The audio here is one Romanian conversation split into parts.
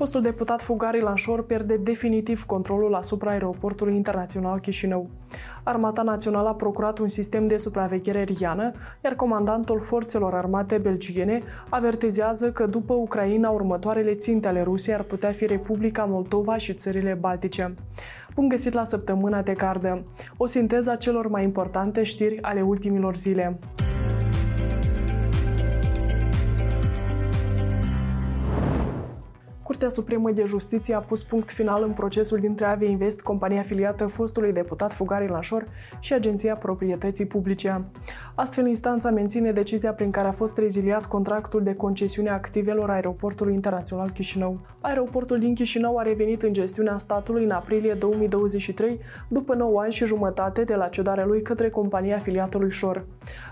Fostul deputat Fugari Lanșor pierde definitiv controlul asupra aeroportului internațional Chișinău. Armata Națională a procurat un sistem de supraveghere aeriană, iar comandantul forțelor armate belgiene avertizează că după Ucraina următoarele ținte ale Rusiei ar putea fi Republica Moldova și țările Baltice. Bun găsit la săptămâna de cardă, o sinteză a celor mai importante știri ale ultimilor zile. Curtea Supremă de Justiție a pus punct final în procesul dintre Avia Invest, compania afiliată fostului deputat Fugari Lașor și Agenția Proprietății Publice. Astfel, instanța menține decizia prin care a fost reziliat contractul de concesiune a activelor aeroportului internațional Chișinău. Aeroportul din Chișinău a revenit în gestiunea statului în aprilie 2023, după 9 ani și jumătate de la cedarea lui către compania afiliată lui Șor.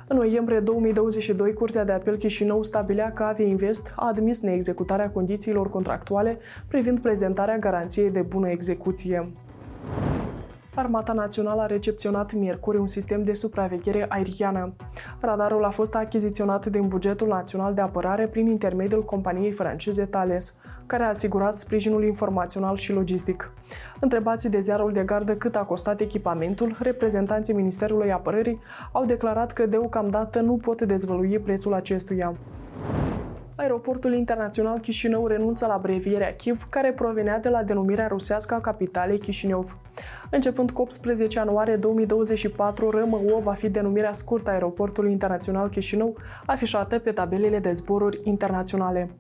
În noiembrie 2022, Curtea de Apel Chișinău stabilea că Avia Invest a admis neexecutarea condițiilor contractuale actuale privind prezentarea garanției de bună execuție. Armata Națională a recepționat miercuri un sistem de supraveghere aeriană. Radarul a fost achiziționat din bugetul național de apărare prin intermediul companiei franceze Thales, care a asigurat sprijinul informațional și logistic. Întrebați de ziarul de gardă cât a costat echipamentul, reprezentanții Ministerului Apărării au declarat că deocamdată nu pot dezvălui prețul acestuia. Aeroportul internațional Chișinău renunță la brevierea Chiv, care provenea de la denumirea rusească a capitalei Chișinău. Începând cu 18 ianuarie 2024, RMO va fi denumirea scurtă a aeroportului internațional Chișinău, afișată pe tabelele de zboruri internaționale.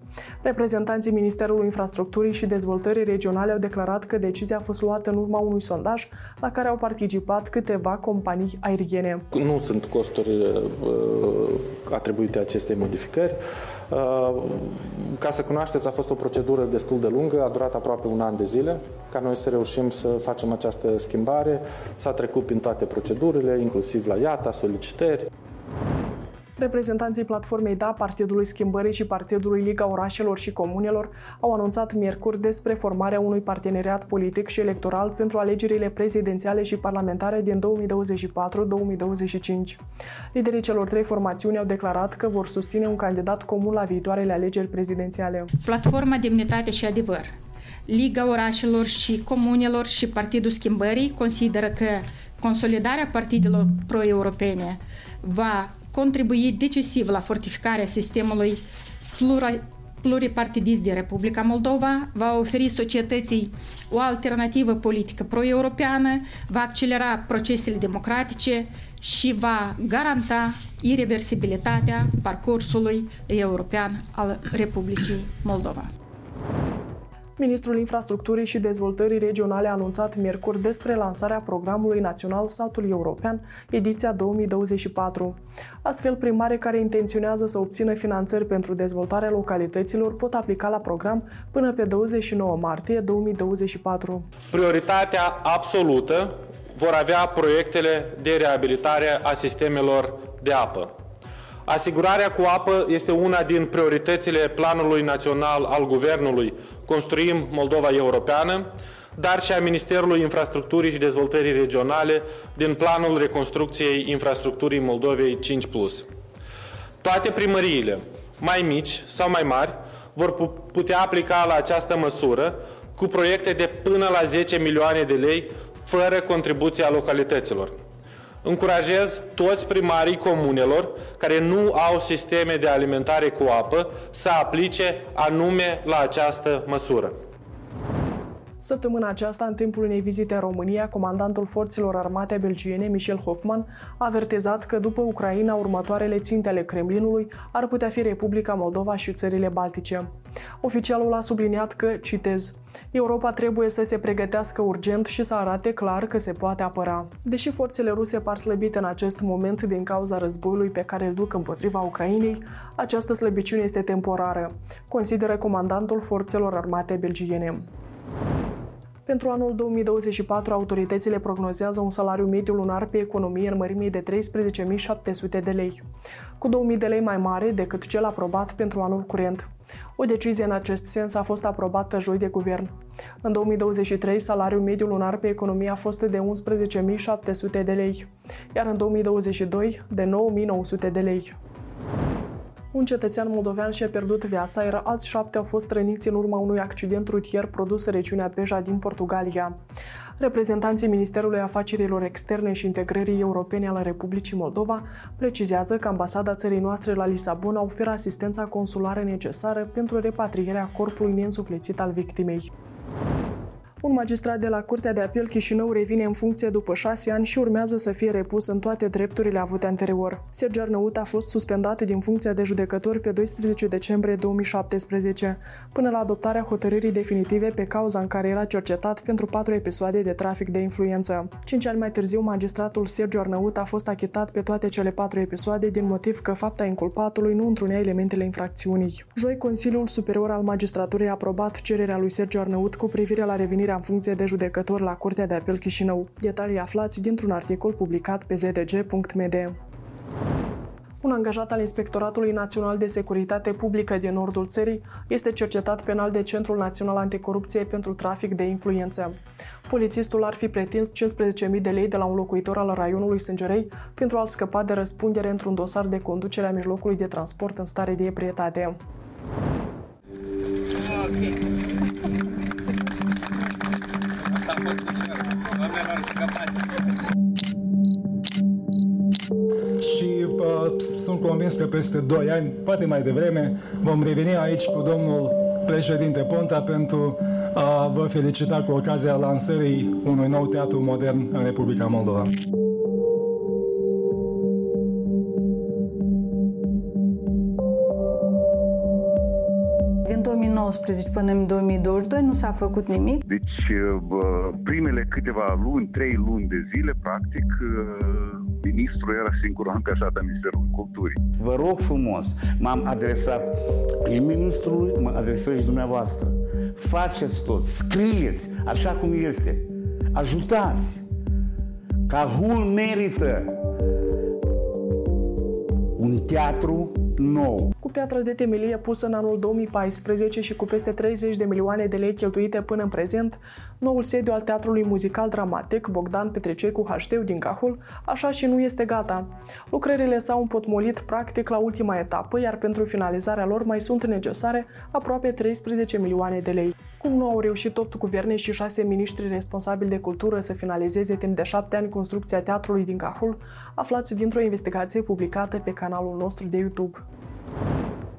Reprezentanții Ministerului Infrastructurii și Dezvoltării Regionale au declarat că decizia a fost luată în urma unui sondaj la care au participat câteva companii aeriene. Nu sunt costuri uh, atribuite acestei modificări. Uh, ca să cunoașteți, a fost o procedură destul de lungă, a durat aproape un an de zile ca noi să reușim să facem această schimbare. S-a trecut prin toate procedurile, inclusiv la IATA, solicitări. Reprezentanții platformei DA, Partidului Schimbării și Partidului Liga Orașelor și Comunelor au anunțat miercuri despre formarea unui parteneriat politic și electoral pentru alegerile prezidențiale și parlamentare din 2024-2025. Liderii celor trei formațiuni au declarat că vor susține un candidat comun la viitoarele alegeri prezidențiale. Platforma Demnitate și Adevăr Liga Orașelor și Comunelor și Partidul Schimbării consideră că consolidarea partidelor pro-europene va contribui decisiv la fortificarea sistemului plura, pluripartidist din Republica Moldova, va oferi societății o alternativă politică pro-europeană, va accelera procesele democratice și va garanta irreversibilitatea parcursului european al Republicii Moldova. Ministrul Infrastructurii și Dezvoltării Regionale a anunțat miercuri despre lansarea programului național Satul European, ediția 2024. Astfel, primare care intenționează să obțină finanțări pentru dezvoltarea localităților pot aplica la program până pe 29 martie 2024. Prioritatea absolută vor avea proiectele de reabilitare a sistemelor de apă. Asigurarea cu apă este una din prioritățile Planului Național al Guvernului Construim Moldova Europeană, dar și a Ministerului Infrastructurii și Dezvoltării Regionale din Planul Reconstrucției Infrastructurii Moldovei 5+. Toate primăriile, mai mici sau mai mari, vor putea aplica la această măsură cu proiecte de până la 10 milioane de lei, fără contribuția localităților. Încurajez toți primarii comunelor care nu au sisteme de alimentare cu apă să aplice anume la această măsură. Săptămâna aceasta, în timpul unei vizite în România, comandantul forțelor armate belgiene, Michel Hoffman, a avertizat că după Ucraina, următoarele ținte ale Kremlinului ar putea fi Republica Moldova și țările Baltice. Oficialul a subliniat că, citez, Europa trebuie să se pregătească urgent și să arate clar că se poate apăra. Deși forțele ruse par slăbite în acest moment din cauza războiului pe care îl duc împotriva Ucrainei, această slăbiciune este temporară, consideră comandantul forțelor armate belgiene. Pentru anul 2024, autoritățile prognozează un salariu mediu lunar pe economie în mărimii de 13.700 de lei, cu 2.000 de lei mai mare decât cel aprobat pentru anul curent. O decizie în acest sens a fost aprobată joi de guvern. În 2023, salariul mediu lunar pe economie a fost de 11.700 de lei, iar în 2022 de 9.900 de lei. Un cetățean moldovean și-a pierdut viața, iar alți șapte au fost răniți în urma unui accident rutier produs în regiunea Beja din Portugalia. Reprezentanții Ministerului Afacerilor Externe și Integrării Europene ale Republicii Moldova precizează că ambasada țării noastre la Lisabona oferă asistența consulară necesară pentru repatrierea corpului neînsuflețit al victimei. Un magistrat de la Curtea de Apel Chișinău revine în funcție după șase ani și urmează să fie repus în toate drepturile avute anterior. Sergiu Arnăut a fost suspendat din funcția de judecător pe 12 decembrie 2017, până la adoptarea hotărârii definitive pe cauza în care era cercetat pentru patru episoade de trafic de influență. Cinci ani mai târziu, magistratul Sergiu Arnăut a fost achitat pe toate cele patru episoade din motiv că fapta inculpatului nu întrunea elementele infracțiunii. Joi, Consiliul Superior al Magistraturii a aprobat cererea lui Sergiu Arnăut cu privire la revenirea numirea în funcție de judecător la Curtea de Apel Chișinău. Detalii aflați dintr-un articol publicat pe zdg.md. Un angajat al Inspectoratului Național de Securitate Publică din nordul țării este cercetat penal de Centrul Național Anticorupție pentru trafic de influență. Polițistul ar fi pretins 15.000 de lei de la un locuitor al raionului Sângerei pentru a-l scăpa de răspundere într-un dosar de conducere a mijlocului de transport în stare de ebrietate. Okay. Și uh, sunt convins că peste 2 ani, poate mai devreme, vom reveni aici cu domnul președinte Ponta pentru a vă felicita cu ocazia lansării unui nou teatru modern în Republica Moldova. 2019 până în 2022 nu s-a făcut nimic. Deci primele câteva luni, trei luni de zile, practic, ministrul era singurul angajat al Ministerului Culturii. Vă rog frumos, m-am adresat prim-ministrului, mă adresez și dumneavoastră. Faceți tot, scrieți așa cum este. Ajutați! Cahul merită un teatru nou. Cu piatră de temelie pusă în anul 2014 și cu peste 30 de milioane de lei cheltuite până în prezent, noul sediu al Teatrului Muzical Dramatic Bogdan Petrececu HT din Cahul, așa și nu este gata. Lucrările s-au împotmolit practic la ultima etapă, iar pentru finalizarea lor mai sunt necesare aproape 13 milioane de lei. Cum nu au reușit 8 guverne și 6 miniștri responsabili de cultură să finalizeze timp de 7 ani construcția teatrului din Cahul, aflați dintr-o investigație publicată pe canalul nostru de YouTube.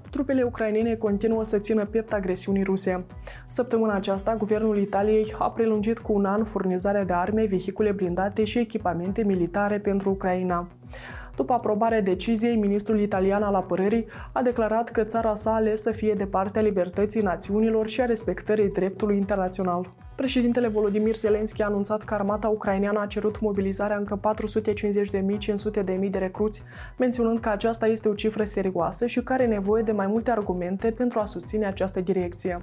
Trupele ucrainene continuă să țină piept agresiunii ruse. Săptămâna aceasta, guvernul Italiei a prelungit cu un an furnizarea de arme, vehicule blindate și echipamente militare pentru Ucraina. După aprobarea deciziei, ministrul italian al apărării a declarat că țara sa a ales să fie de partea libertății națiunilor și a respectării dreptului internațional. Președintele Volodymyr Zelensky a anunțat că armata ucraineană a cerut mobilizarea încă 450.500 de recruți, menționând că aceasta este o cifră serioasă și care are nevoie de mai multe argumente pentru a susține această direcție.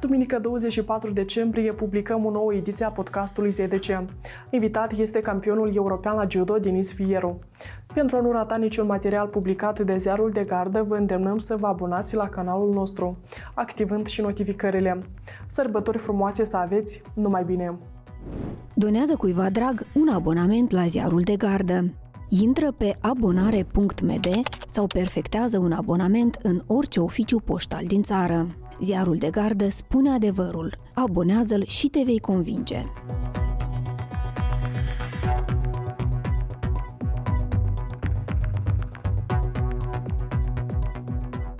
Duminică 24 decembrie publicăm o nouă ediție a podcastului ZDC. Invitat este campionul european la judo Denis Fieru. Pentru a nu rata niciun material publicat de ziarul de gardă, vă îndemnăm să vă abonați la canalul nostru, activând și notificările. Sărbători frumoase să aveți, numai bine! Donează cuiva drag un abonament la ziarul de gardă. Intră pe abonare.md sau perfectează un abonament în orice oficiu poștal din țară. Ziarul de gardă spune adevărul. Abonează-l și te vei convinge.